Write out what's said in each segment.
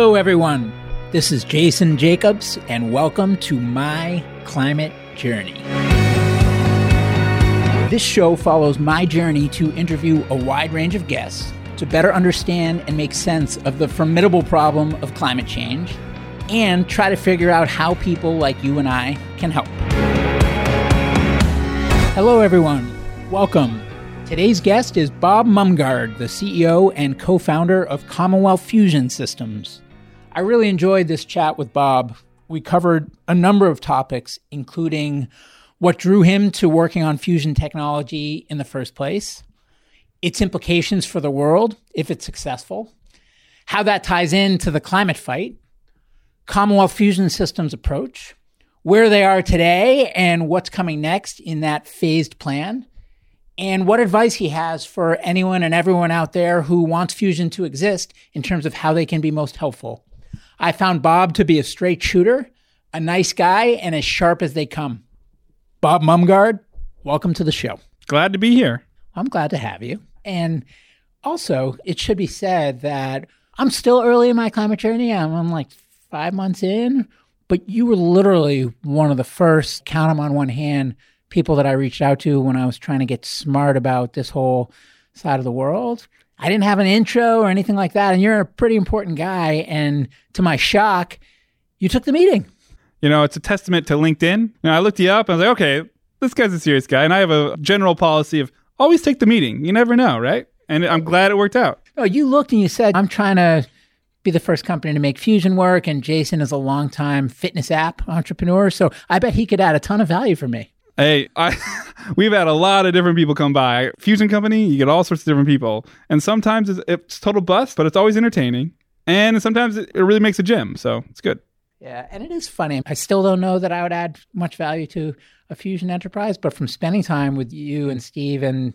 Hello, everyone. This is Jason Jacobs, and welcome to My Climate Journey. This show follows my journey to interview a wide range of guests to better understand and make sense of the formidable problem of climate change and try to figure out how people like you and I can help. Hello, everyone. Welcome. Today's guest is Bob Mumgaard, the CEO and co founder of Commonwealth Fusion Systems. I really enjoyed this chat with Bob. We covered a number of topics, including what drew him to working on fusion technology in the first place, its implications for the world if it's successful, how that ties into the climate fight, Commonwealth Fusion Systems approach, where they are today and what's coming next in that phased plan, and what advice he has for anyone and everyone out there who wants fusion to exist in terms of how they can be most helpful. I found Bob to be a straight shooter, a nice guy, and as sharp as they come. Bob Mumgaard, welcome to the show. Glad to be here. I'm glad to have you. And also, it should be said that I'm still early in my climate journey. I'm, I'm like five months in, but you were literally one of the first, count them on one hand, people that I reached out to when I was trying to get smart about this whole side of the world. I didn't have an intro or anything like that. And you're a pretty important guy. And to my shock, you took the meeting. You know, it's a testament to LinkedIn. You know, I looked you up and I was like, okay, this guy's a serious guy. And I have a general policy of always take the meeting. You never know, right? And I'm glad it worked out. Oh, you looked and you said, I'm trying to be the first company to make Fusion work. And Jason is a longtime fitness app entrepreneur. So I bet he could add a ton of value for me. Hey, I we've had a lot of different people come by. Fusion Company, you get all sorts of different people, and sometimes it's, it's total bust, but it's always entertaining, and sometimes it, it really makes a gym, so it's good. Yeah, and it is funny. I still don't know that I would add much value to a Fusion enterprise, but from spending time with you and Steve and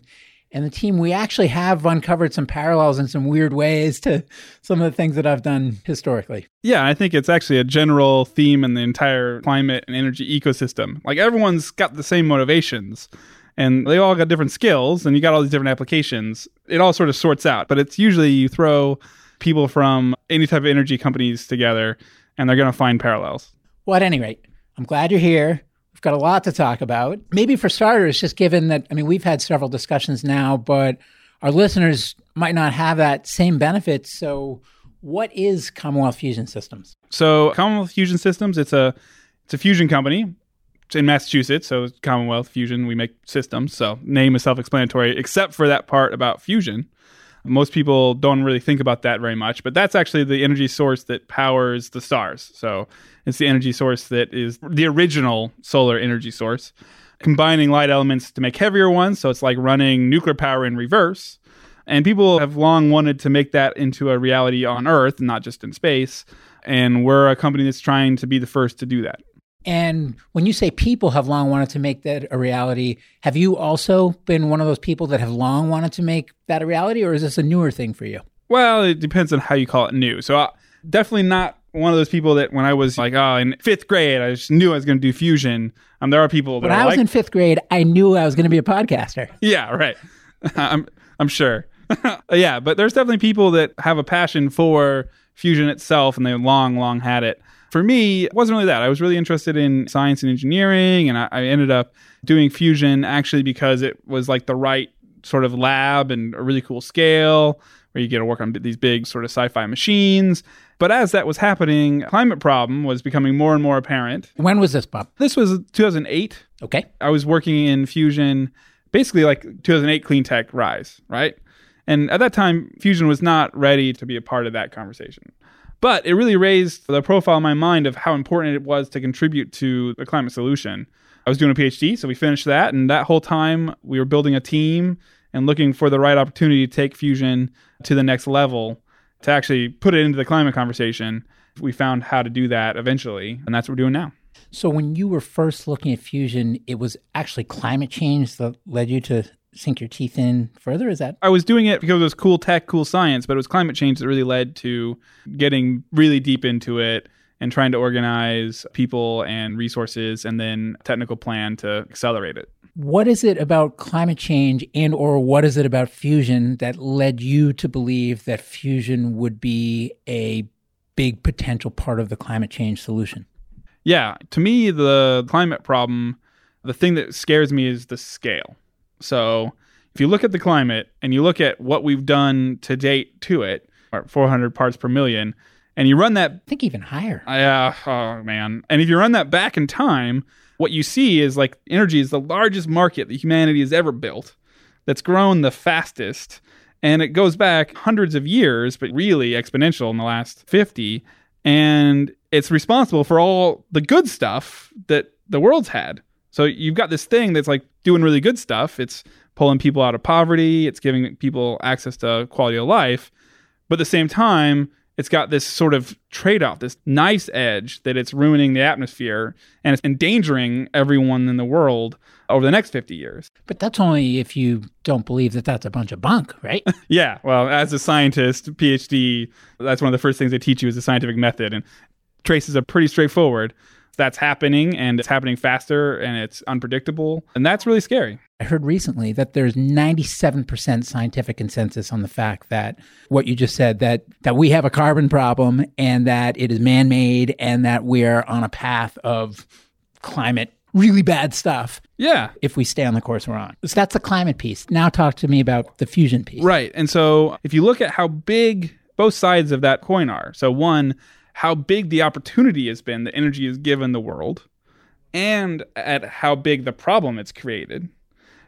and the team, we actually have uncovered some parallels in some weird ways to some of the things that I've done historically. Yeah, I think it's actually a general theme in the entire climate and energy ecosystem. Like everyone's got the same motivations and they all got different skills and you got all these different applications. It all sort of sorts out, but it's usually you throw people from any type of energy companies together and they're going to find parallels. Well, at any rate, I'm glad you're here. Got a lot to talk about. Maybe for starters, just given that, I mean, we've had several discussions now, but our listeners might not have that same benefit. So, what is Commonwealth Fusion Systems? So, Commonwealth Fusion Systems, it's a it's a fusion company. It's in Massachusetts, so Commonwealth Fusion, we make systems. So, name is self-explanatory except for that part about fusion. Most people don't really think about that very much, but that's actually the energy source that powers the stars. So it's the energy source that is the original solar energy source, combining light elements to make heavier ones. So it's like running nuclear power in reverse. And people have long wanted to make that into a reality on Earth, not just in space. And we're a company that's trying to be the first to do that. And when you say people have long wanted to make that a reality, have you also been one of those people that have long wanted to make that a reality, or is this a newer thing for you? Well, it depends on how you call it new. So, uh, definitely not one of those people that when I was like, oh, in fifth grade, I just knew I was going to do fusion. Um, there are people that when I was like, in fifth grade, I knew I was going to be a podcaster. Yeah, right. I'm I'm sure. yeah, but there's definitely people that have a passion for fusion itself, and they've long, long had it. For me, it wasn't really that. I was really interested in science and engineering, and I, I ended up doing fusion actually because it was like the right sort of lab and a really cool scale where you get to work on these big sort of sci-fi machines. But as that was happening, climate problem was becoming more and more apparent. When was this, Bob? This was 2008. Okay. I was working in fusion, basically like 2008 clean tech rise, right? And at that time, fusion was not ready to be a part of that conversation. But it really raised the profile in my mind of how important it was to contribute to the climate solution. I was doing a PhD, so we finished that. And that whole time, we were building a team and looking for the right opportunity to take fusion to the next level to actually put it into the climate conversation. We found how to do that eventually, and that's what we're doing now. So, when you were first looking at fusion, it was actually climate change that led you to sink your teeth in further? Is that? I was doing it because it was cool tech, cool science, but it was climate change that really led to getting really deep into it and trying to organize people and resources and then technical plan to accelerate it. What is it about climate change and or what is it about fusion that led you to believe that fusion would be a big potential part of the climate change solution. Yeah, to me, the climate problem, the thing that scares me is the scale. So if you look at the climate and you look at what we've done to date to it, 400 parts per million, and you run that. I think even higher. Yeah. Uh, oh, man. And if you run that back in time, what you see is like energy is the largest market that humanity has ever built that's grown the fastest. And it goes back hundreds of years, but really exponential in the last 50. And it's responsible for all the good stuff that the world's had. So you've got this thing that's like doing really good stuff. It's pulling people out of poverty, it's giving people access to quality of life. But at the same time, it's got this sort of trade off, this nice edge that it's ruining the atmosphere and it's endangering everyone in the world over the next 50 years. But that's only if you don't believe that that's a bunch of bunk, right? yeah. Well, as a scientist, PhD, that's one of the first things they teach you is the scientific method. And traces are pretty straightforward that's happening and it's happening faster and it's unpredictable. And that's really scary. I heard recently that there's 97% scientific consensus on the fact that what you just said that that we have a carbon problem and that it is man-made and that we're on a path of climate really bad stuff. Yeah. If we stay on the course we're on. So that's the climate piece. Now talk to me about the fusion piece. Right. And so if you look at how big both sides of that coin are. So one, how big the opportunity has been that energy has given the world and at how big the problem it's created.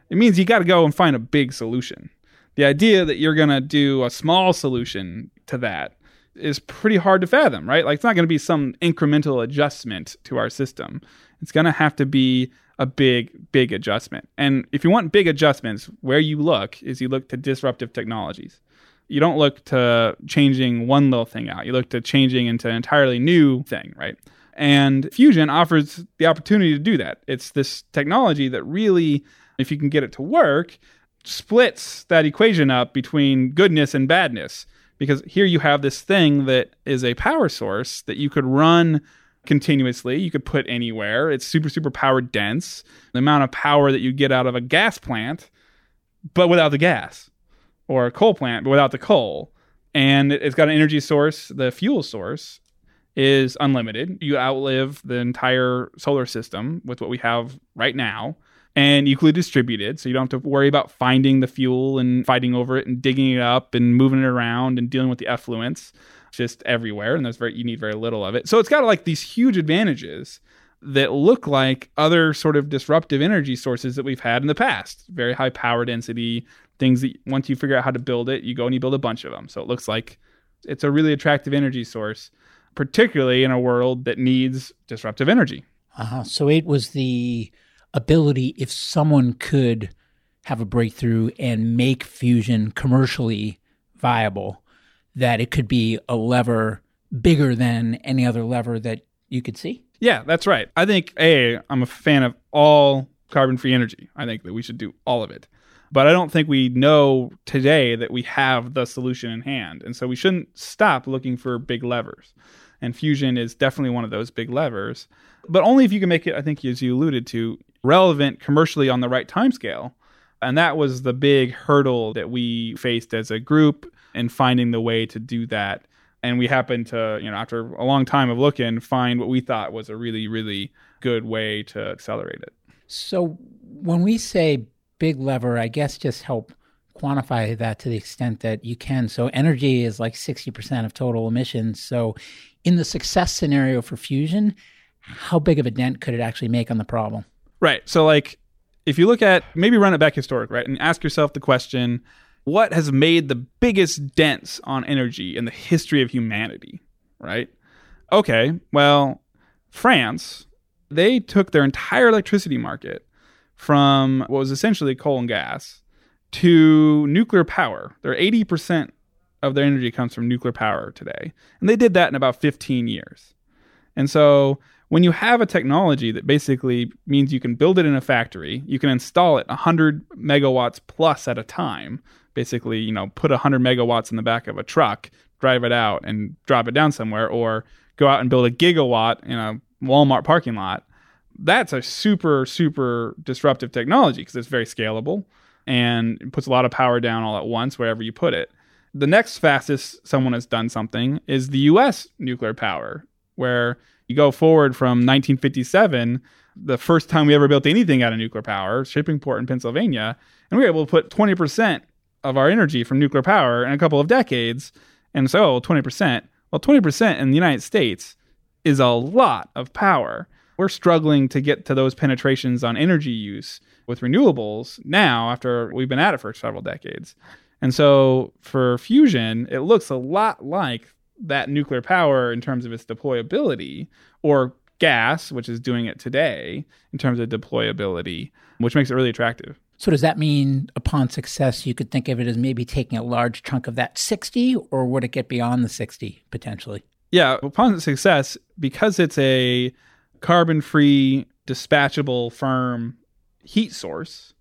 It means you got to go and find a big solution. The idea that you're going to do a small solution to that is pretty hard to fathom, right? Like it's not going to be some incremental adjustment to our system. It's going to have to be a big, big adjustment. And if you want big adjustments, where you look is you look to disruptive technologies you don't look to changing one little thing out. You look to changing into an entirely new thing, right? And Fusion offers the opportunity to do that. It's this technology that really, if you can get it to work, splits that equation up between goodness and badness. Because here you have this thing that is a power source that you could run continuously. You could put anywhere. It's super, super power dense. The amount of power that you get out of a gas plant, but without the gas or a coal plant, but without the coal. And it's got an energy source. The fuel source is unlimited. You outlive the entire solar system with what we have right now and equally distributed. So you don't have to worry about finding the fuel and fighting over it and digging it up and moving it around and dealing with the effluents just everywhere. And there's very you need very little of it. So it's got like these huge advantages that look like other sort of disruptive energy sources that we've had in the past. Very high power density, things that once you figure out how to build it, you go and you build a bunch of them. So it looks like it's a really attractive energy source, particularly in a world that needs disruptive energy. Uh-huh. So it was the ability if someone could have a breakthrough and make fusion commercially viable, that it could be a lever bigger than any other lever that you could see. Yeah, that's right. I think a I'm a fan of all carbon free energy. I think that we should do all of it. But I don't think we know today that we have the solution in hand. And so we shouldn't stop looking for big levers. And fusion is definitely one of those big levers, but only if you can make it, I think, as you alluded to, relevant commercially on the right timescale. And that was the big hurdle that we faced as a group in finding the way to do that. And we happened to, you know, after a long time of looking, find what we thought was a really, really good way to accelerate it. So when we say big lever, I guess, just help quantify that to the extent that you can. So energy is like 60% of total emissions. So in the success scenario for fusion, how big of a dent could it actually make on the problem? Right. So like if you look at maybe run it back historic, right? And ask yourself the question, what has made the biggest dents on energy in the history of humanity, right? Okay, well, France, they took their entire electricity market from what was essentially coal and gas to nuclear power. Their 80% of their energy comes from nuclear power today. And they did that in about 15 years. And so when you have a technology that basically means you can build it in a factory, you can install it 100 megawatts plus at a time, basically, you know, put 100 megawatts in the back of a truck, drive it out and drop it down somewhere or go out and build a gigawatt in a Walmart parking lot that's a super super disruptive technology because it's very scalable and it puts a lot of power down all at once wherever you put it The next fastest someone has done something is the US nuclear power, where you go forward from 1957, the first time we ever built anything out of nuclear power, Shippingport in Pennsylvania, and we were able to put 20% of our energy from nuclear power in a couple of decades. And so, 20%, well, 20% in the United States is a lot of power. We're struggling to get to those penetrations on energy use with renewables now after we've been at it for several decades. And so for fusion, it looks a lot like that nuclear power in terms of its deployability, or gas, which is doing it today in terms of deployability, which makes it really attractive. So does that mean upon success you could think of it as maybe taking a large chunk of that 60 or would it get beyond the 60 potentially? Yeah, upon success because it's a carbon-free dispatchable firm heat source,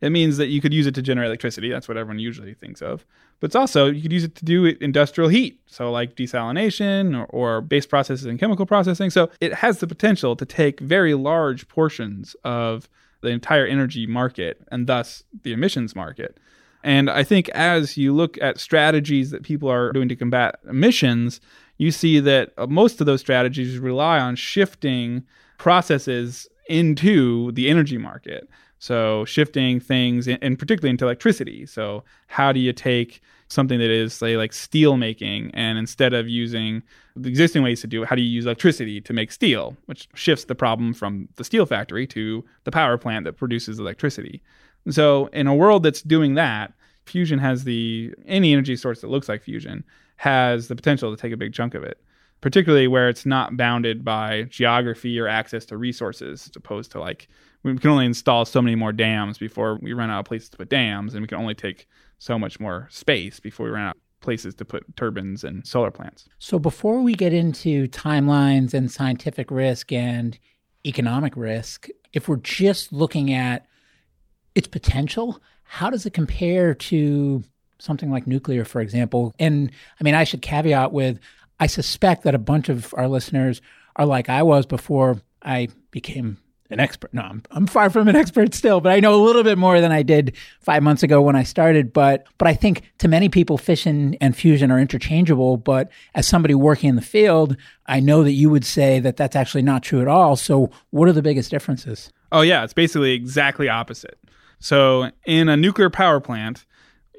it means that you could use it to generate electricity. That's what everyone usually thinks of. But it's also, you could use it to do industrial heat. So, like desalination or, or base processes and chemical processing. So, it has the potential to take very large portions of the entire energy market and thus the emissions market. And I think as you look at strategies that people are doing to combat emissions, you see that uh, most of those strategies rely on shifting processes into the energy market. So shifting things, and particularly into electricity. So how do you take something that is say like steel making, and instead of using the existing ways to do it, how do you use electricity to make steel, which shifts the problem from the steel factory to the power plant that produces electricity. So in a world that's doing that, fusion has the any energy source that looks like fusion has the potential to take a big chunk of it particularly where it's not bounded by geography or access to resources, as opposed to like we can only install so many more dams before we run out of places to put dams, and we can only take so much more space before we run out of places to put turbines and solar plants. So before we get into timelines and scientific risk and economic risk, if we're just looking at its potential, how does it compare to something like nuclear, for example? And I mean, I should caveat with I suspect that a bunch of our listeners are like I was before I became an expert. No, I'm, I'm far from an expert still, but I know a little bit more than I did five months ago when I started. But but I think to many people, fission and fusion are interchangeable. But as somebody working in the field, I know that you would say that that's actually not true at all. So what are the biggest differences? Oh yeah, it's basically exactly opposite. So in a nuclear power plant,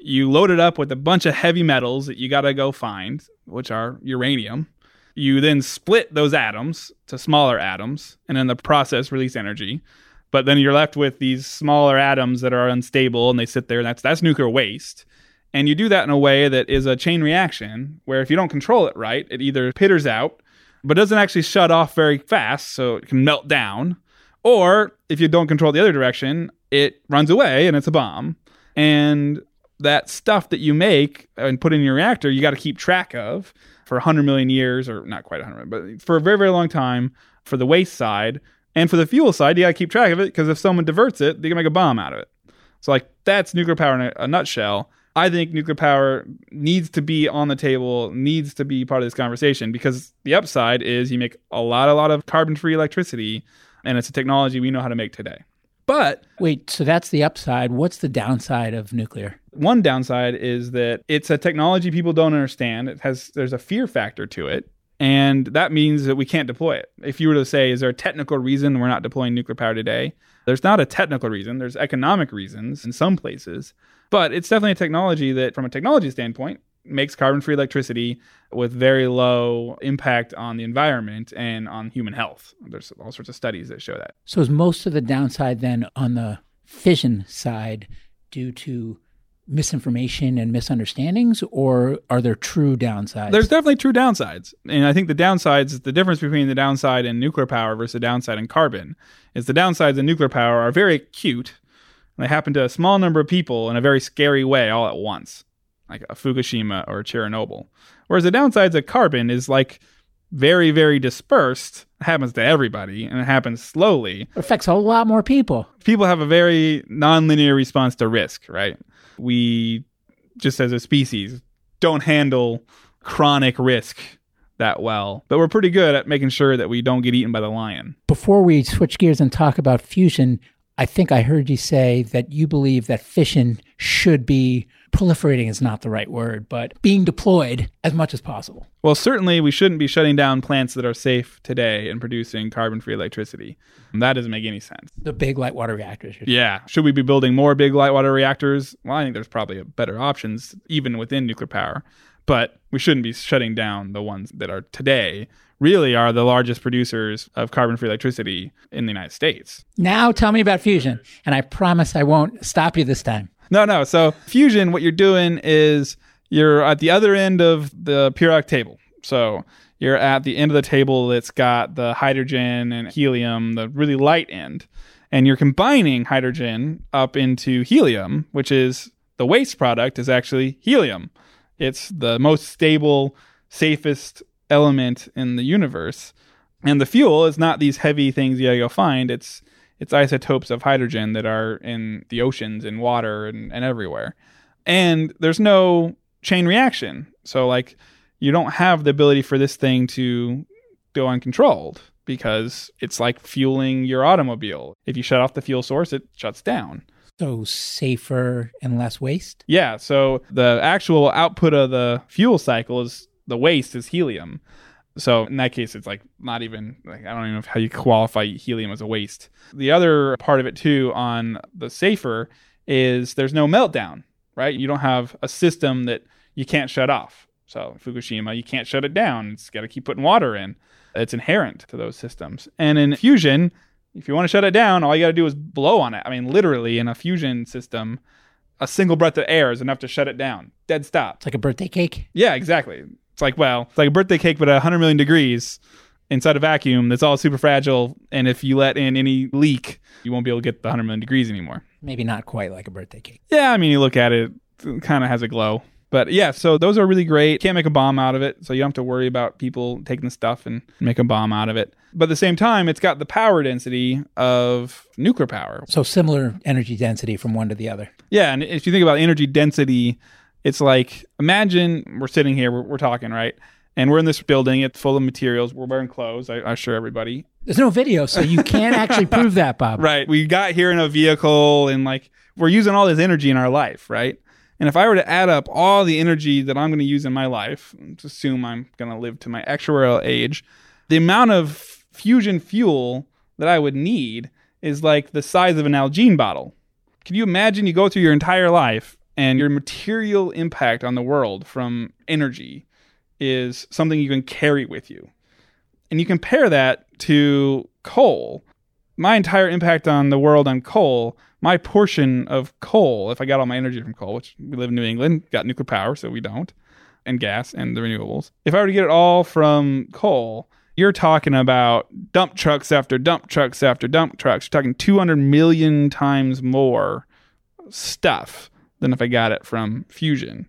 you load it up with a bunch of heavy metals that you got to go find, which are uranium. You then split those atoms to smaller atoms, and in the process, release energy. But then you're left with these smaller atoms that are unstable, and they sit there. And that's that's nuclear waste. And you do that in a way that is a chain reaction, where if you don't control it right, it either pitters out, but doesn't actually shut off very fast, so it can melt down. Or if you don't control the other direction, it runs away and it's a bomb. And that stuff that you make and put in your reactor, you got to keep track of for 100 million years, or not quite 100, but for a very, very long time for the waste side. And for the fuel side, you got to keep track of it because if someone diverts it, they can make a bomb out of it. So, like, that's nuclear power in a, a nutshell. I think nuclear power needs to be on the table, needs to be part of this conversation because the upside is you make a lot, a lot of carbon free electricity, and it's a technology we know how to make today. But wait, so that's the upside. What's the downside of nuclear? One downside is that it's a technology people don't understand. It has there's a fear factor to it. And that means that we can't deploy it. If you were to say, is there a technical reason we're not deploying nuclear power today? There's not a technical reason. There's economic reasons in some places. But it's definitely a technology that, from a technology standpoint, makes carbon free electricity with very low impact on the environment and on human health. There's all sorts of studies that show that. So, is most of the downside then on the fission side due to misinformation and misunderstandings, or are there true downsides? There's definitely true downsides. And I think the downsides, the difference between the downside in nuclear power versus the downside in carbon, is the downsides in nuclear power are very acute. And they happen to a small number of people in a very scary way all at once like a Fukushima or Chernobyl. Whereas the downsides of carbon is like very, very dispersed. It happens to everybody and it happens slowly. It affects a whole lot more people. People have a very nonlinear response to risk, right? We, just as a species, don't handle chronic risk that well, but we're pretty good at making sure that we don't get eaten by the lion. Before we switch gears and talk about fusion, I think I heard you say that you believe that fission should be proliferating is not the right word, but being deployed as much as possible. Well, certainly we shouldn't be shutting down plants that are safe today and producing carbon free electricity. That doesn't make any sense. The big light water reactors. Yeah. Should we be building more big light water reactors? Well, I think there's probably better options even within nuclear power, but we shouldn't be shutting down the ones that are today really are the largest producers of carbon free electricity in the United States. Now tell me about fusion, and I promise I won't stop you this time. No, no. So, fusion, what you're doing is you're at the other end of the periodic table. So, you're at the end of the table that's got the hydrogen and helium, the really light end, and you're combining hydrogen up into helium, which is the waste product is actually helium. It's the most stable, safest element in the universe. And the fuel is not these heavy things you gotta go find. It's it's isotopes of hydrogen that are in the oceans and water and, and everywhere. And there's no chain reaction. So like you don't have the ability for this thing to go uncontrolled because it's like fueling your automobile. If you shut off the fuel source, it shuts down. So safer and less waste? Yeah. So the actual output of the fuel cycle is the waste is helium. So in that case, it's like not even like I don't even know how you qualify helium as a waste. The other part of it too on the safer is there's no meltdown, right? You don't have a system that you can't shut off. So Fukushima, you can't shut it down. It's got to keep putting water in. It's inherent to those systems. And in fusion, if you want to shut it down, all you got to do is blow on it. I mean, literally in a fusion system, a single breath of air is enough to shut it down. Dead stop. It's like a birthday cake. Yeah, exactly. It's like, well, it's like a birthday cake, but at 100 million degrees inside a vacuum that's all super fragile. And if you let in any leak, you won't be able to get the 100 million degrees anymore. Maybe not quite like a birthday cake. Yeah, I mean, you look at it, it kind of has a glow. But yeah, so those are really great. Can't make a bomb out of it, so you don't have to worry about people taking the stuff and make a bomb out of it. But at the same time, it's got the power density of nuclear power. So similar energy density from one to the other. Yeah, and if you think about energy density it's like imagine we're sitting here, we're, we're talking, right? And we're in this building. It's full of materials. We're wearing clothes. I, I assure everybody. There's no video, so you can't actually prove that, Bob. Right. We got here in a vehicle, and like we're using all this energy in our life, right? And if I were to add up all the energy that I'm going to use in my life, let's assume I'm going to live to my actuarial age, the amount of fusion fuel that I would need is like the size of an Nalgene bottle. Can you imagine you go through your entire life and your material impact on the world from energy is something you can carry with you. And you compare that to coal. My entire impact on the world on coal, my portion of coal, if I got all my energy from coal, which we live in New England, got nuclear power, so we don't, and gas and the renewables. If I were to get it all from coal, you're talking about dump trucks after dump trucks after dump trucks. You're talking 200 million times more stuff than if I got it from fusion.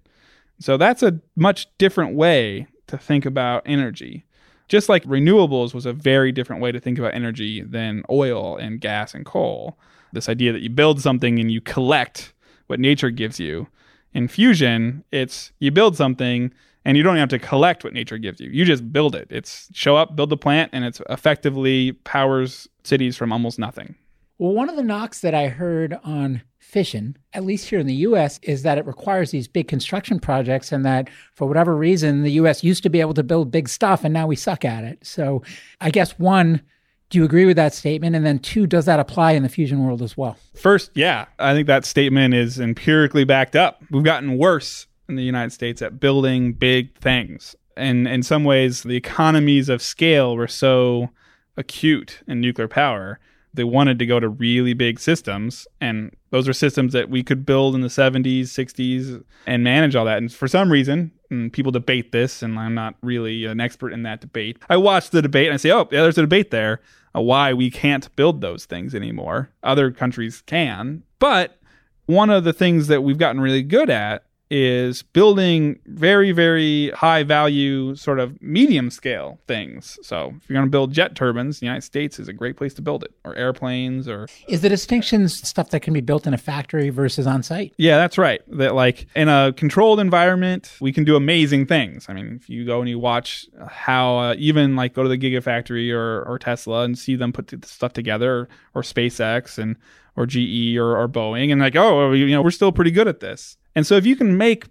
So that's a much different way to think about energy. Just like renewables was a very different way to think about energy than oil and gas and coal. This idea that you build something and you collect what nature gives you. In fusion, it's you build something and you don't have to collect what nature gives you. You just build it. It's show up, build the plant, and it's effectively powers cities from almost nothing. Well, one of the knocks that I heard on fission, at least here in the US, is that it requires these big construction projects, and that for whatever reason, the US used to be able to build big stuff, and now we suck at it. So I guess one, do you agree with that statement? And then two, does that apply in the fusion world as well? First, yeah, I think that statement is empirically backed up. We've gotten worse in the United States at building big things. And in some ways, the economies of scale were so acute in nuclear power they wanted to go to really big systems and those are systems that we could build in the 70s 60s and manage all that. And for some reason people debate this and i'm not really an expert in that debate. I watch the debate and i say oh yeah there's a debate there uh, why we can't build those things anymore. Other countries can. But one of the things that we've gotten really good at is building very, very high value, sort of medium scale things. So if you're going to build jet turbines, the United States is a great place to build it, or airplanes, or. Is the distinctions stuff that can be built in a factory versus on site? Yeah, that's right. That, like, in a controlled environment, we can do amazing things. I mean, if you go and you watch how uh, even like go to the Gigafactory or, or Tesla and see them put stuff together, or, or SpaceX and or GE or, or Boeing, and like, oh, you know, we're still pretty good at this And so if you can make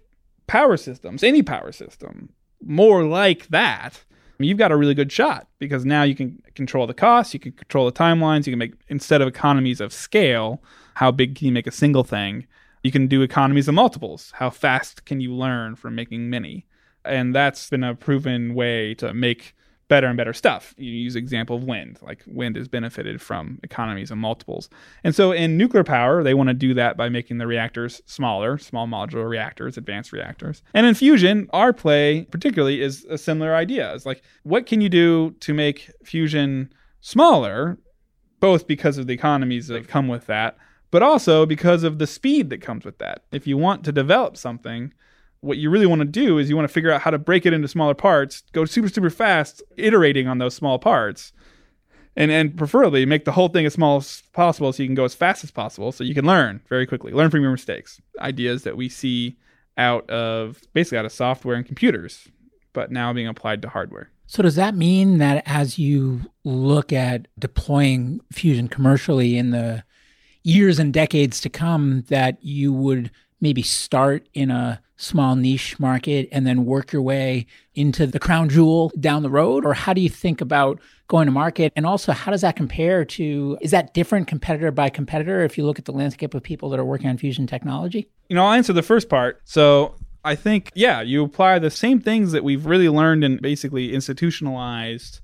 power systems, any power system, more like that, you've got a really good shot because now you can control the costs, you can control the timelines, you can make instead of economies of scale, how big can you make a single thing? You can do economies of multiples. How fast can you learn from making many? And that's been a proven way to make better and better stuff. You use example of wind, like wind has benefited from economies of multiples. And so in nuclear power, they want to do that by making the reactors smaller, small modular reactors, advanced reactors. And in fusion, our play particularly is a similar idea. It's like what can you do to make fusion smaller, both because of the economies that come with that, but also because of the speed that comes with that. If you want to develop something, what you really want to do is you want to figure out how to break it into smaller parts, go super, super fast, iterating on those small parts. And, and preferably make the whole thing as small as possible so you can go as fast as possible so you can learn very quickly. Learn from your mistakes. Ideas that we see out of basically out of software and computers but now being applied to hardware. So does that mean that as you look at deploying fusion commercially in the years and decades to come that you would maybe start in a small niche market and then work your way into the crown jewel down the road? Or how do you think about going to market? And also, how does that compare to, is that different competitor by competitor if you look at the landscape of people that are working on fusion technology? You know, I'll answer the first part. So I think, yeah, you apply the same things that we've really learned and basically institutionalized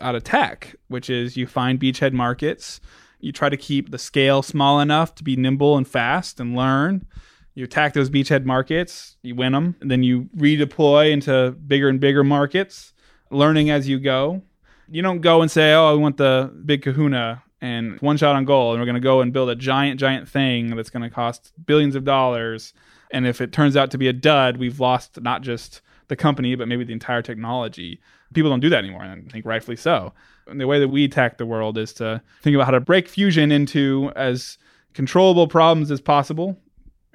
out of tech, which is you find beachhead markets. You try to keep the scale small enough to be nimble and fast and learn you attack those beachhead markets, you win them, and then you redeploy into bigger and bigger markets, learning as you go. You don't go and say, "Oh, I want the big Kahuna and one shot on goal, and we're going to go and build a giant, giant thing that's going to cost billions of dollars." And if it turns out to be a dud, we've lost not just the company, but maybe the entire technology. People don't do that anymore, and I think rightfully so. And the way that we attack the world is to think about how to break fusion into as controllable problems as possible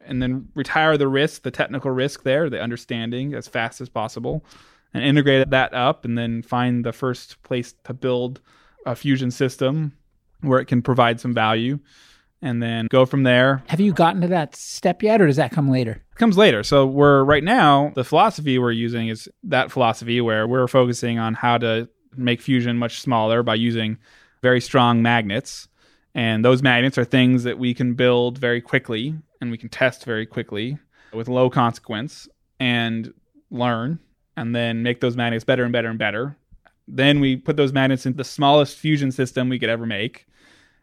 and then retire the risk, the technical risk there, the understanding as fast as possible, and integrate that up, and then find the first place to build a fusion system where it can provide some value, and then go from there. Have you gotten to that step yet, or does that come later? It comes later. So we're right now the philosophy we're using is that philosophy where we're focusing on how to make fusion much smaller by using very strong magnets. And those magnets are things that we can build very quickly and we can test very quickly with low consequence and learn and then make those magnets better and better and better. Then we put those magnets into the smallest fusion system we could ever make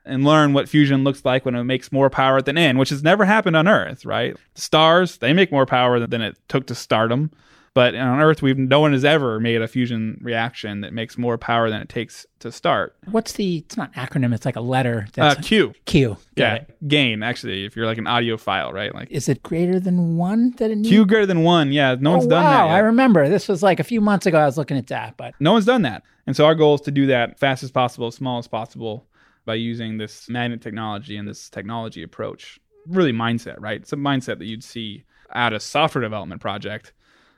and learn what fusion looks like when it makes more power than in, which has never happened on Earth, right? Stars, they make more power than it took to start them. But on Earth, we've no one has ever made a fusion reaction that makes more power than it takes to start. What's the? It's not acronym. It's like a letter. That's uh, Q. Q. yeah, it. gain. Actually, if you're like an audiophile, right? Like, is it greater than one that it needs? Q greater than one. Yeah, no oh, one's done wow. that. Wow, I remember this was like a few months ago. I was looking at that, but no one's done that. And so our goal is to do that fast as possible, as small as possible, by using this magnet technology and this technology approach. Really, mindset, right? It's a mindset that you'd see at a software development project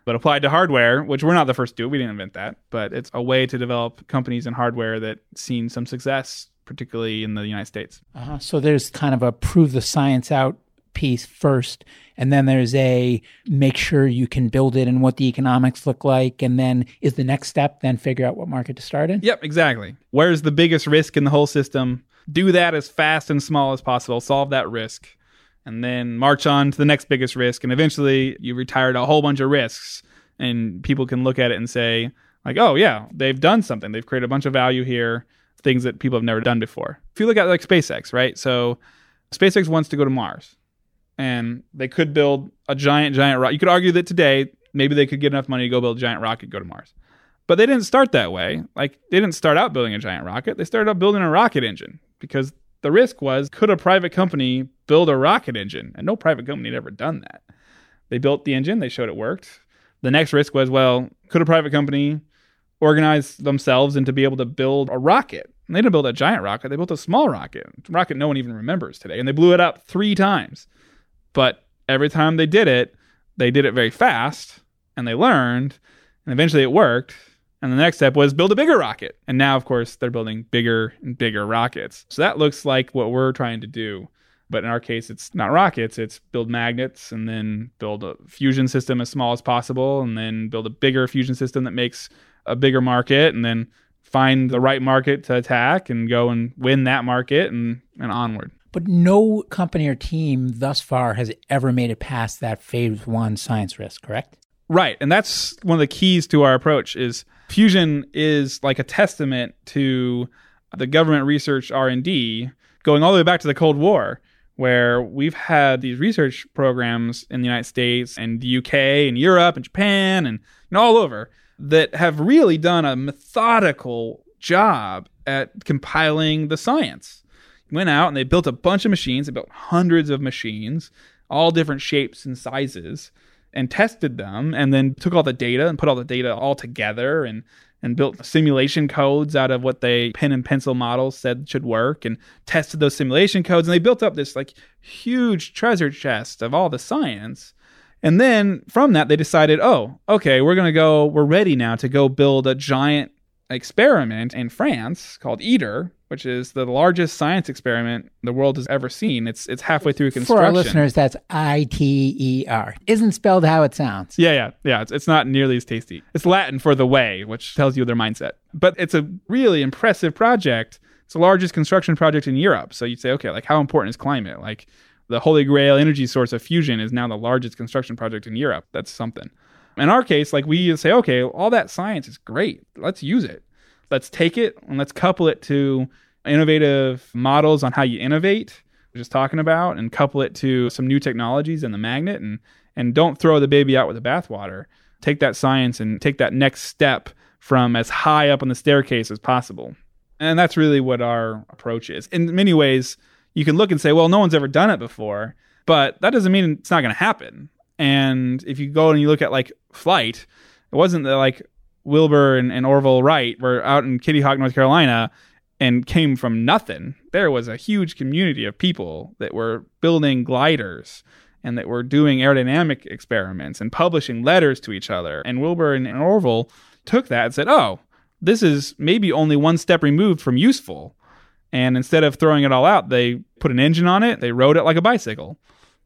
but applied to hardware, which we're not the first to do. We didn't invent that, but it's a way to develop companies and hardware that seen some success, particularly in the United States. Uh-huh. So there's kind of a prove the science out piece first, and then there's a make sure you can build it and what the economics look like, and then is the next step then figure out what market to start in. Yep, exactly. Where's the biggest risk in the whole system? Do that as fast and small as possible. Solve that risk and then march on to the next biggest risk. And eventually you retired a whole bunch of risks. And people can look at it and say, like, oh, yeah, they've done something. They've created a bunch of value here, things that people have never done before. If you look at like SpaceX, right? So SpaceX wants to go to Mars and they could build a giant, giant rocket. You could argue that today, maybe they could get enough money to go build a giant rocket, go to Mars. But they didn't start that way. Like, they didn't start out building a giant rocket. They started out building a rocket engine because the risk was could a private company build a rocket engine? And no private company had ever done that. They built the engine, they showed it worked. The next risk was well, could a private company organize themselves and to be able to build a rocket? And they didn't build a giant rocket, they built a small rocket. A rocket no one even remembers today. And they blew it up three times. But every time they did it, they did it very fast and they learned and eventually it worked and the next step was build a bigger rocket. And now, of course, they're building bigger and bigger rockets. So that looks like what we're trying to do But in our case, it's not rockets, it's build magnets and then build a fusion system as small as possible and then build a bigger fusion system that makes a bigger market and then find the right market to attack and go and win that market and, and onward. But no company or team thus far has ever made it past that phase one science risk, correct? Right. And that's one of the keys to our approach is fusion is like a testament to the government research R&D going all the way back to the Cold War where we've had these research programs in the United States and the UK and Europe and Japan and, and all over that have really done a methodical job at compiling the science. Went out and they built a bunch of machines, they built hundreds of machines, all different shapes and sizes, and tested them, and then took all the data and put all the data all together and and built simulation codes out of what they pen and pencil models said should work and tested those simulation codes and they built up this like huge treasure chest of all the science. And then from that they decided oh okay we're going to go we're ready now to go build a giant experiment in France called ITER, which is the largest science experiment the world has ever seen. It's it's halfway through construction. For our listeners, that's I T E R. Isn't spelled how it sounds. Yeah, yeah, yeah. It's, it's not nearly as tasty. It's Latin for the way, which tells you their mindset. But it's a really impressive project. It's the largest construction project in Europe. So you'd say, okay, like how important is climate? Like the holy grail energy source of fusion is now the largest construction project in Europe. That's something in our case, like we say, okay, all that science is great. Let's use it. Let's take it and let's couple it to innovative models on how you innovate, we're just talking about, and couple it to some new technologies and the magnet and and don't throw the baby out with the bathwater. Take that science and take that next step from as high up on the staircase as possible. And that's really what our approach is. In many ways, you can look and say, well, no one's ever done it before, but that doesn't mean it's not going to happen. And if you go and you look at like flight, it wasn't that like Wilbur and, and Orville Wright were out in Kitty Hawk, North Carolina, and came from nothing. There was a huge community of people that were building gliders and that were doing aerodynamic experiments and publishing letters to each other. And Wilbur and, and Orville took that and said, oh, this is maybe only one step removed from useful. And instead of throwing it all out, they put an engine on it, they rode it like a bicycle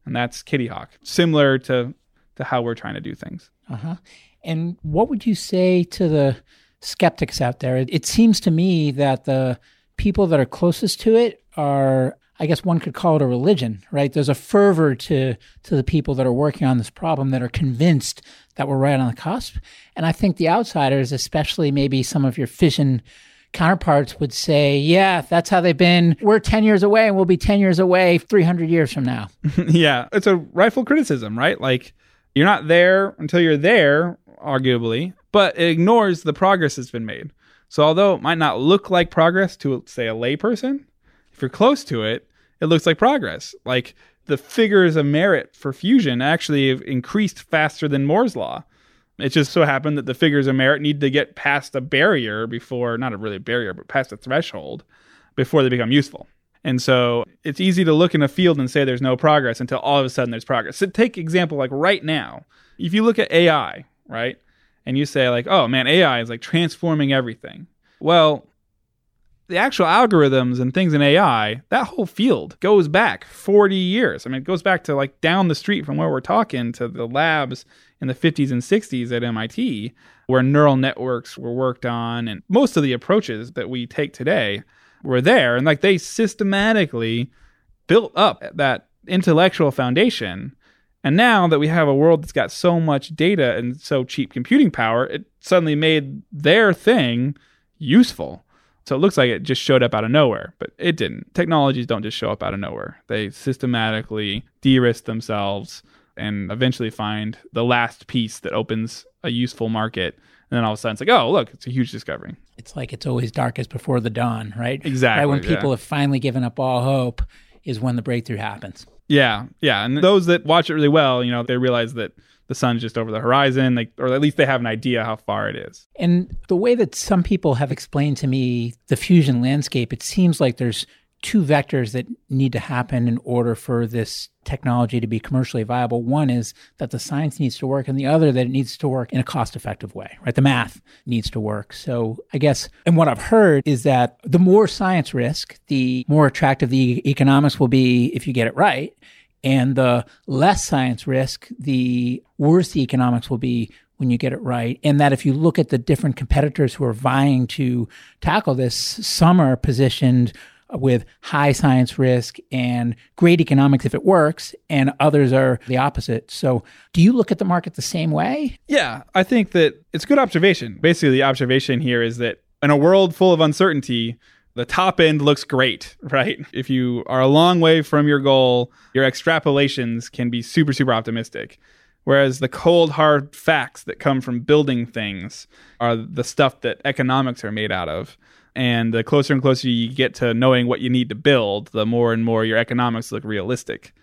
and that's Kitty Hawk. Similar to to how we're trying to do things. Uh-huh. And what would you say to the skeptics out there? It, it seems to me that the people that are closest to it are I guess one could call it a religion, right? There's a fervor to to the people that are working on this problem that are convinced that we're right on the cusp. And I think the outsiders, especially maybe some of your fission counterparts would say, yeah, that's how they've been. We're 10 years away and we'll be 10 years away 300 years from now. yeah, it's a rightful criticism, right? Like, you're not there until you're there, arguably, but it ignores the progress that's been made. So, although it might not look like progress to, say, a layperson, if you're close to it, it looks like progress. Like, the figures of merit for fusion actually have increased faster than Moore's law. It just so happened that the figures of merit need to get past a barrier before, not a really barrier, but past a threshold before they become useful. And so it's easy to look in a field and say there's no progress until all of a sudden there's progress. So take example like right now. If you look at AI, right? And you say like, "Oh man, AI is like transforming everything." Well, the actual algorithms and things in AI, that whole field goes back 40 years. I mean, it goes back to like down the street from where we're talking to the labs in the 50s and 60s at MIT, where neural networks were worked on. And most of the approaches that we take today were there. And like they systematically built up that intellectual foundation. And now that we have a world that's got so much data and so cheap computing power, it suddenly made their thing useful. So it looks like it just showed up out of nowhere, but it didn't. Technologies don't just show up out of nowhere. They systematically de risk themselves and eventually find the last piece that opens a useful market. And then all of a sudden it's like, oh, look, it's a huge discovery. It's like it's always darkest before the dawn, right? Exactly. Right when people yeah. have finally given up all hope is when the breakthrough happens. Yeah, yeah. And those that watch it really well, you know, they realize that the sun's just over the horizon, like, or at least they have an idea how far it is. And the way that some people have explained to me the fusion landscape, it seems like there's two vectors that need to happen in order for this technology to be commercially viable. One is that the science needs to work, and the other that it needs to work in a cost effective way, right? The math needs to work. So I guess, and what I've heard is that the more science risk, the more attractive the economics will be if you get it right. And the less science risk, the worse the economics will be when you get it right. And that if you look at the different competitors who are vying to tackle this, some are positioned with high science risk and great economics if it works, and others are the opposite. So, do you look at the market the same way? Yeah, I think that it's a good observation. Basically, the observation here is that in a world full of uncertainty, the top end looks great, right? If you are a long way from your goal, your extrapolations can be super, super optimistic. Whereas the cold, hard facts that come from building things are the stuff that economics are made out of. And the closer and closer you get to knowing what you need to build, the more and more your economics look realistic.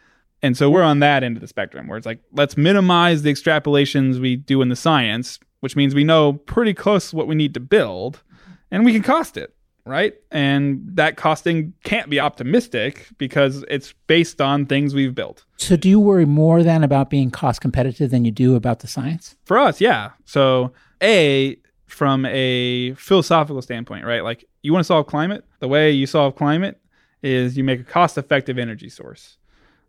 And so we're on that end of the spectrum where it's like, let's minimize the extrapolations we do in the science, which means we know pretty close what we need to build and we can cost it, right? And that costing can't be optimistic because it's based on things we've built. So, do you worry more then about being cost competitive than you do about the science? For us, yeah. So, A, from a philosophical standpoint, right? Like you want to solve climate, the way you solve climate is you make a cost-effective energy source.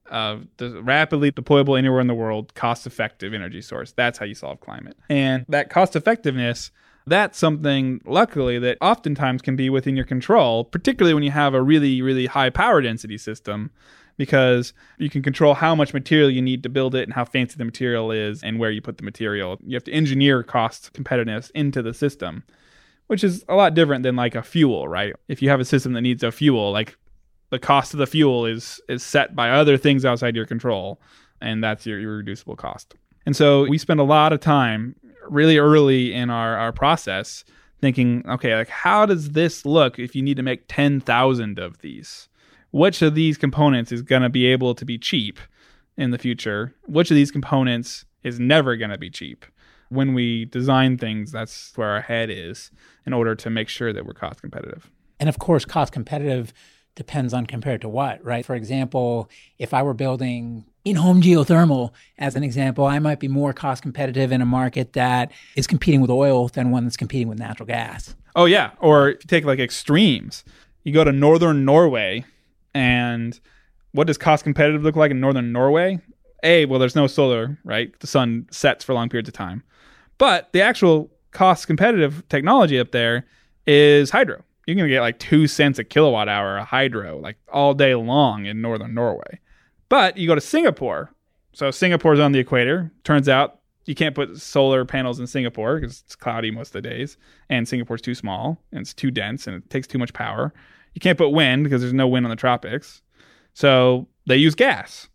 Uh, the rapidly deployable anywhere in the world, cost-effective energy source. That's how you solve climate. And that cost-effectiveness, that's something luckily that oftentimes can be within your control, particularly when you have a really, really high power density system because you can control how much material you need to build it and how fancy the material is and where you put the material. You have to engineer cost competitiveness into the system, which is a lot different than like a fuel, right? If you have a system that needs a fuel, like the cost of the fuel is is set by other things outside your control, and that's your irreducible cost. And so we spend a lot of time really early in our, our process thinking, okay, like how does this look if you need to make 10,000 of these? Which of these components is going to be able to be cheap in the future? Which of these components is never going to be cheap? When we design things, that's where our head is in order to make sure that we're cost competitive. And of course, cost competitive depends on compared to what, right? For example, if I were building in home geothermal, as an example, I might be more cost competitive in a market that is competing with oil than one that's competing with natural gas. Oh, yeah. Or if you take like extremes, you go to northern Norway and what does cost competitive look like in northern Norway? A, well, there's no solar, right? The sun sets for long periods of time. But the actual cost competitive technology up there is hydro. You're going to get like two cents a kilowatt hour of hydro, like all day long in northern Norway. But you go to Singapore. So Singapore's on the equator. Turns out you can't put solar panels in Singapore because it's cloudy most of the days, and Singapore's too small and it's too dense and it takes too much power. You can't put wind because there's no wind on the tropics. So they use gas.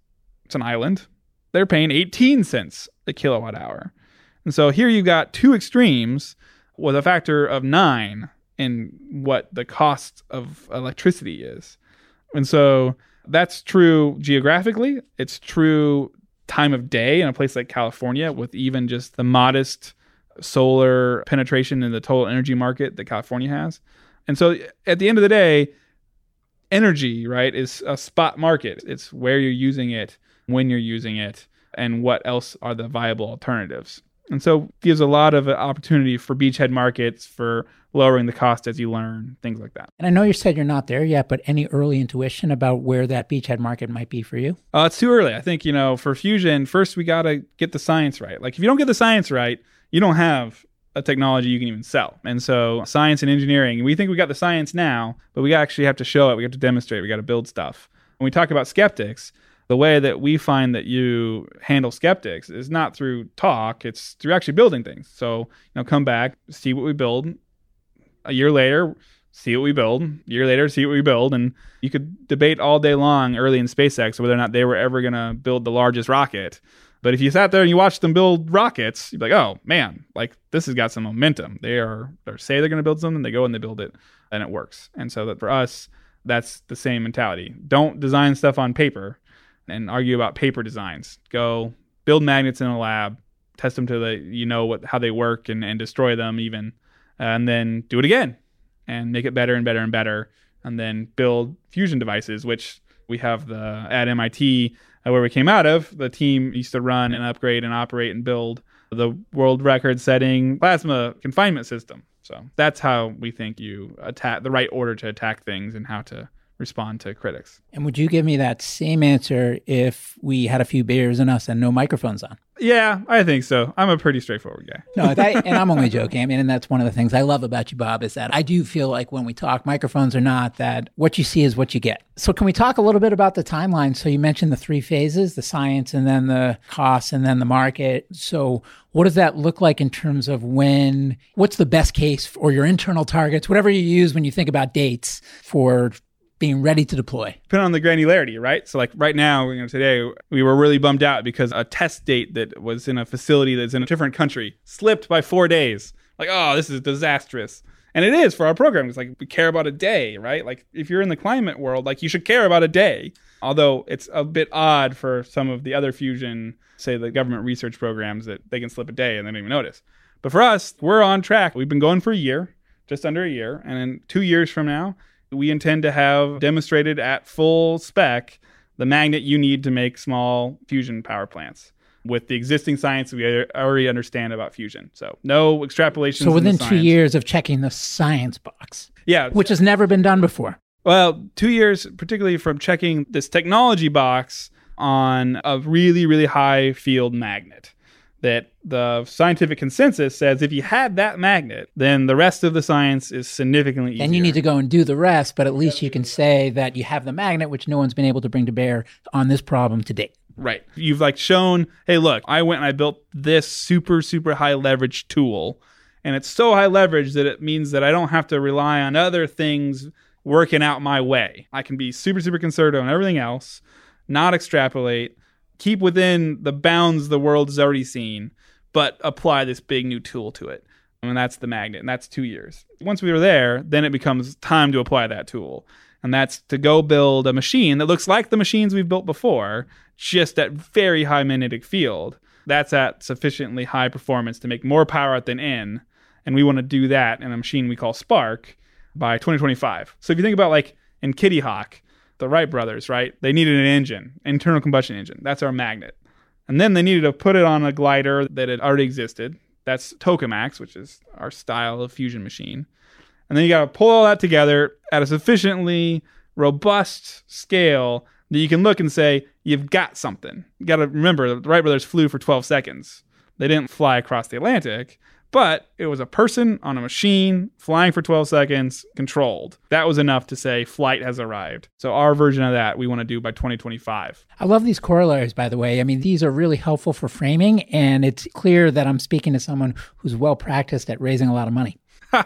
It's an island. They're paying 18 cents a kilowatt hour. And so here you've got two extremes with a factor of nine in what the cost of electricity is. And so that's true geographically. It's true time of day in a place like California with even just the modest solar penetration in the total energy market that California has. And so at the end of the day, energy, right, is a spot market. It's where you're using it, when you're using it, and what else are the viable alternatives. And so gives a lot of opportunity for beachhead markets for lowering the cost as you learn, things like that. And I know you said you're not there yet, but any early intuition about where that beachhead market might be for you? Uh, it's too early. I think, you know, for fusion, first we got to get the science right. Like if you don't get the science right, you don't have a technology you can even sell. And so science and engineering, we think we got the science now, but we actually have to show it. We have to demonstrate. We got to build stuff. When we talk about skeptics, the way that we find that you handle skeptics is not through talk, it's through actually building things. So, you know, come back, see what we build. A year later, see what we build. A year later, see what we build. And you could debate all day long early in SpaceX whether or not they were ever going to build the largest rocket. But if you sat there and you watched them build rockets, you'd be like, oh man, like this has got some momentum. They are they say they're going to build something, they go and they build it, and it works. And so that for us, that's the same mentality. Don't design stuff on paper and argue about paper designs. Go build magnets in a lab, test them to the you know what how they work and, and destroy them even, and then do it again and make it better and better and better and then build fusion devices, which we have the at MIT uh, where we came out of. The team used to run and upgrade and operate and build the world record setting plasma confinement system. So that's how we think you attack the right order to attack things and how to respond to critics. And would you give me that same answer if we had a few beers in us and no microphones on? Yeah, I think so. I'm a pretty straightforward guy. no, that, and I'm only joking. I mean, and that's one of the things I love about you, Bob, is that I do feel like when we talk, microphones or not, that what you see is what you get. So, can we talk a little bit about the timeline? So, you mentioned the three phases the science, and then the costs, and then the market. So, what does that look like in terms of when, what's the best case or your internal targets, whatever you use when you think about dates for being ready to deploy. Depending on the granularity, right? So, like right now, you know, today we were really bummed out because a test date that was in a facility that's in a different country slipped by four days. Like, oh, this is disastrous. And it is for our program. It's like we care about a day, right? Like if you're in the climate world, like you should care about a day. Although it's a bit odd for some of the other fusion, say the government research programs that they can slip a day and they don't even notice. But for us, we're on track. We've been going for a year, just under a year. And in two years from now, we intend to have demonstrated at full spec the magnet you need to make small fusion power plants with the existing science we already understand about fusion. So no extrapolation. So within two years of checking the science box. Yeah. Which has never been done before. Well, two years, particularly from checking this technology box on a really, really high field magnet that the scientific consensus says if you had that magnet, then the rest of the science is significantly easier. And you need to go and do the rest, but at least you can say that you have the magnet, which no one's been able to bring to bear on this problem to date. Right. You've like shown, hey, look, I went and I built this super, super high leverage tool. And it's so high leverage that it means that I don't have to rely on other things working out my way. I can be super, super conservative on everything else, not extrapolate, keep within the bounds the world has already seen, but apply this big new tool to it. And that's the magnet, and that's two years. Once we were there, then it becomes time to apply that tool. And that's to go build a machine that looks like the machines we've built before, just at very high magnetic field. That's at sufficiently high performance to make more power out than in. And we want to do that in a machine we call SPARC by 2025. So if you think about like in Kitty Hawk, the Wright brothers, right? They needed an engine, internal combustion engine. That's our magnet. And then they needed to put it on a glider that had already existed. That's Tokamaks, which is our style of fusion machine. And then you got to pull all that together at a sufficiently robust scale that you can look and say, you've got something. You got to remember, the Wright brothers flew for 12 seconds. They didn't fly across the Atlantic but it was a person on a machine flying for 12 seconds, controlled. That was enough to say flight has arrived. So our version of that we want to do by 2025. I love these corollaries, by the way. I mean, these are really helpful for framing, and it's clear that I'm speaking to someone who's well practiced at raising a lot of money.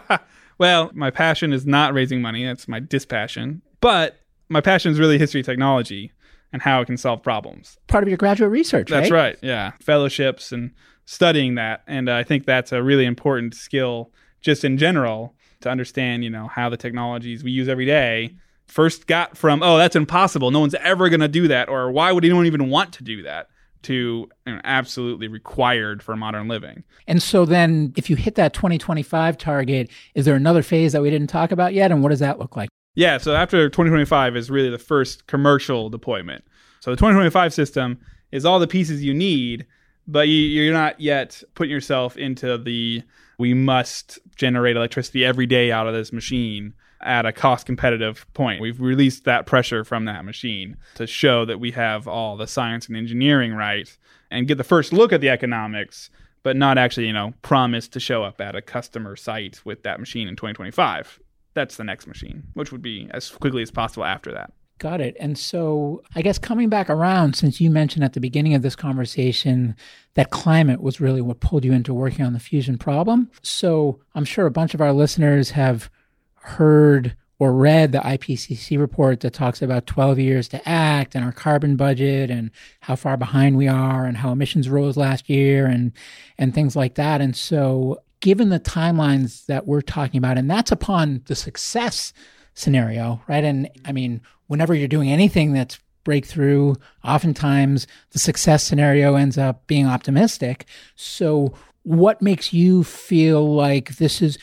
well, my passion is not raising money. That's my dispassion. But my passion is really history technology and how it can solve problems. Part of your graduate research, That's right? right. Yeah. Fellowships and studying that. And uh, I think that's a really important skill just in general to understand, you know, how the technologies we use every day first got from, oh, that's impossible. No one's ever going to do that. Or why would anyone even want to do that? To you know, absolutely required for modern living. And so then, if you hit that 2025 target, is there another phase that we didn't talk about yet? And what does that look like? Yeah, so after 2025 is really the first commercial deployment. So the 2025 system is all the pieces you need but you, are not yet putting yourself into the we must generate electricity every day out of this machine at a cost competitive point. We've released that pressure from that machine to show that we have all the science and engineering right and get the first look at the economics, but not actually, you know, promise to show up at a customer site with that machine in 2025. That's the next machine, which would be as quickly as possible after that. Got it. And so, I guess coming back around, since you mentioned at the beginning of this conversation that climate was really what pulled you into working on the fusion problem. So, I'm sure a bunch of our listeners have heard or read the IPCC report that talks about 12 years to act and our carbon budget and how far behind we are and how emissions rose last year and and things like that. And so, given the timelines that we're talking about, and that's upon the success scenario, right? And I mean, whenever you're doing anything that's breakthrough, oftentimes the success scenario ends up being optimistic. So, what makes you feel like this is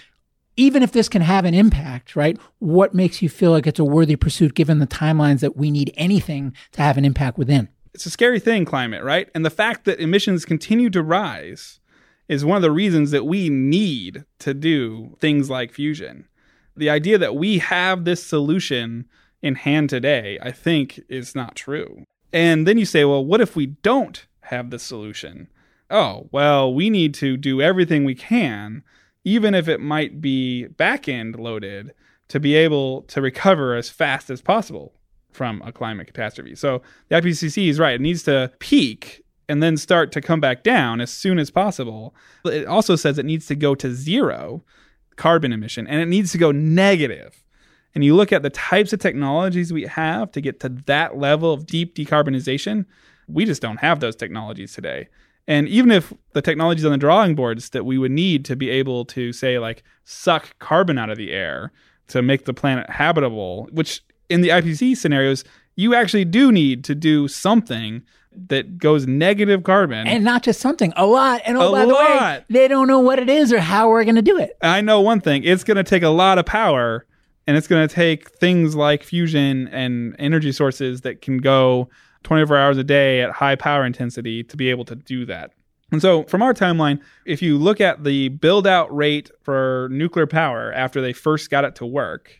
even if this can have an impact, right? What makes you feel like it's a worthy pursuit given the timelines that we need anything to have an impact within? It's a scary thing, climate, right? And the fact that emissions continue to rise is one of the reasons that we need to do things like fusion. The idea that we have this solution in hand today, I think, is not true. And then you say, well, what if we don't have the solution? Oh, well, we need to do everything we can even if it might be back end loaded, to be able to recover as fast as possible from a climate catastrophe. So the IPCC is right. It needs to peak and then start to come back down as soon as possible. It also says it needs to go to zero carbon emission and it needs to go negative. And you look at the types of technologies we have to get to that level of deep decarbonization, we just don't have those technologies today. And even if the technologies on the drawing boards that we would need to be able to say like suck carbon out of the air to make the planet habitable, which in the IPCC scenarios, you actually do need to do something that goes negative carbon. And not just something, a lot. And oh, a by lot. the way, they don't know what it is or how we're going to do it. I know one thing it's going to take a lot of power and it's going to take things like fusion and energy sources that can go 24 hours a day at high power intensity to be able to do that. And so, from our timeline, if you look at the build out rate for nuclear power after they first got it to work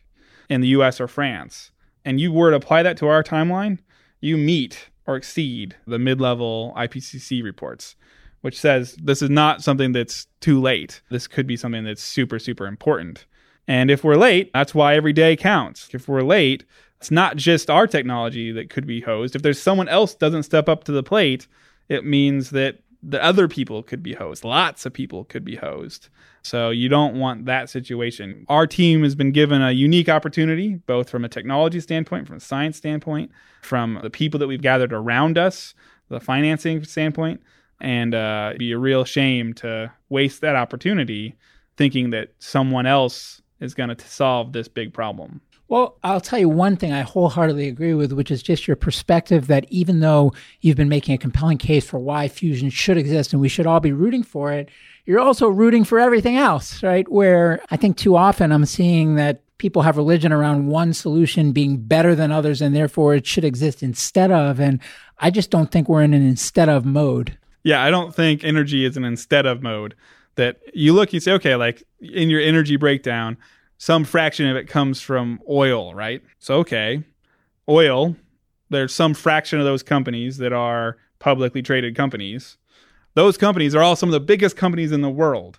in the US or France, and you were to apply that to our timeline, you meet or exceed the mid level IPCC reports, which says this is not something that's too late. This could be something that's super, super important. And if we're late, that's why every day counts. If we're late, it's not just our technology that could be hosed. If there's someone else doesn't step up to the plate, it means that the other people could be hosed. Lots of people could be hosed. So you don't want that situation. Our team has been given a unique opportunity, both from a technology standpoint, from a science standpoint, from the people that we've gathered around us, the financing standpoint, and uh, it'd be a real shame to waste that opportunity thinking that someone else is going to solve this big problem. Well, I'll tell you one thing I wholeheartedly agree with, which is just your perspective that even though you've been making a compelling case for why fusion should exist and we should all be rooting for it, you're also rooting for everything else, right? Where I think too often I'm seeing that people have religion around one solution being better than others and therefore it should exist instead of. And I just don't think we're in an instead of mode. Yeah, I don't think energy is an instead of mode. That you look, you say, okay, like in your energy breakdown, some fraction of it comes from oil, right? So, okay, oil, there's some fraction of those companies that are publicly traded companies. Those companies are all some of the biggest companies in the world.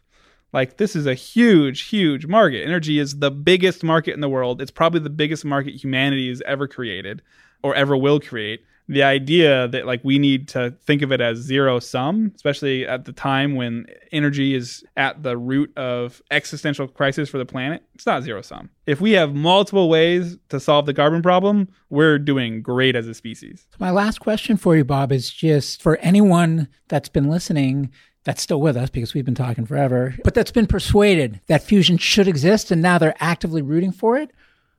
Like, this is a huge, huge market. Energy is the biggest market in the world. It's probably the biggest market humanity has ever created or ever will create the idea that like we need to think of it as zero sum, especially at the time when energy is at the root of existential crisis for the planet, it's not zero sum. If we have multiple ways to solve the carbon problem, we're doing great as a species. My last question for you, Bob, is just for anyone that's been listening that's still with us because we've been talking forever, but that's been persuaded that fusion should exist and now they're actively rooting for it.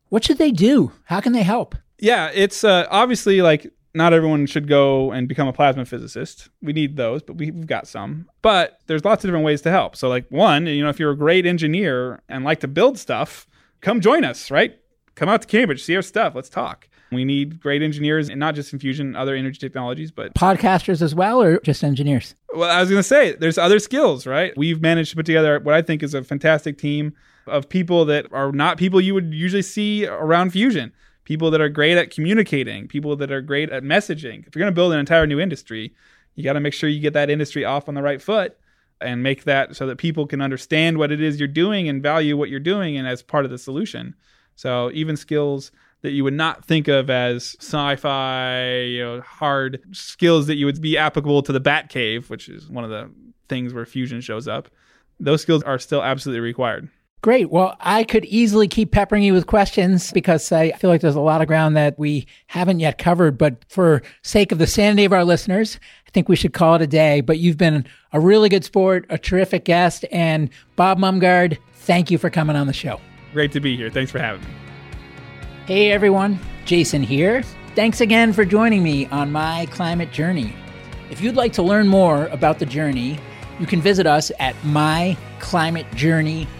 What should they do? How can they help? Yeah, it's uh, obviously like not everyone should go and become a plasma physicist. We need those, but we've got some. But there's lots of different ways to help. So, like, one, you know, if you're a great engineer and like to build stuff, come join us, right? Come out to Cambridge, see our stuff. Let's talk. We need great engineers, and not just in fusion, other energy technologies, but podcasters as well, or just engineers? Well, I was going to say, there's other skills, right? We've managed to put together what I think is a fantastic team of people that are not people you would usually see around fusion people that are great at communicating, people that are great at messaging. If you're going to build an entire new industry, you got to make sure you get that industry off on the right foot and make that so that people can understand what it is you're doing and value what you're doing and as part of the solution. So even skills that you would not think of as sci-fi, you know, hard skills that you would be applicable to the Bat Cave, which is one of the things where fusion shows up. Those skills are still absolutely required. Great. Well, I could easily keep peppering you with questions because I feel like there's a lot of ground that we haven't yet covered. But for sake of the sanity of our listeners, I think we should call it a day. But you've been a really good sport, a terrific guest, and Bob Mumgaard, thank you for coming on the show. Great to be here. Thanks for having me. Hey everyone, Jason here. Thanks again for joining me on my climate journey. If you'd like to learn more about the journey, you can visit us at myclimatejourney.com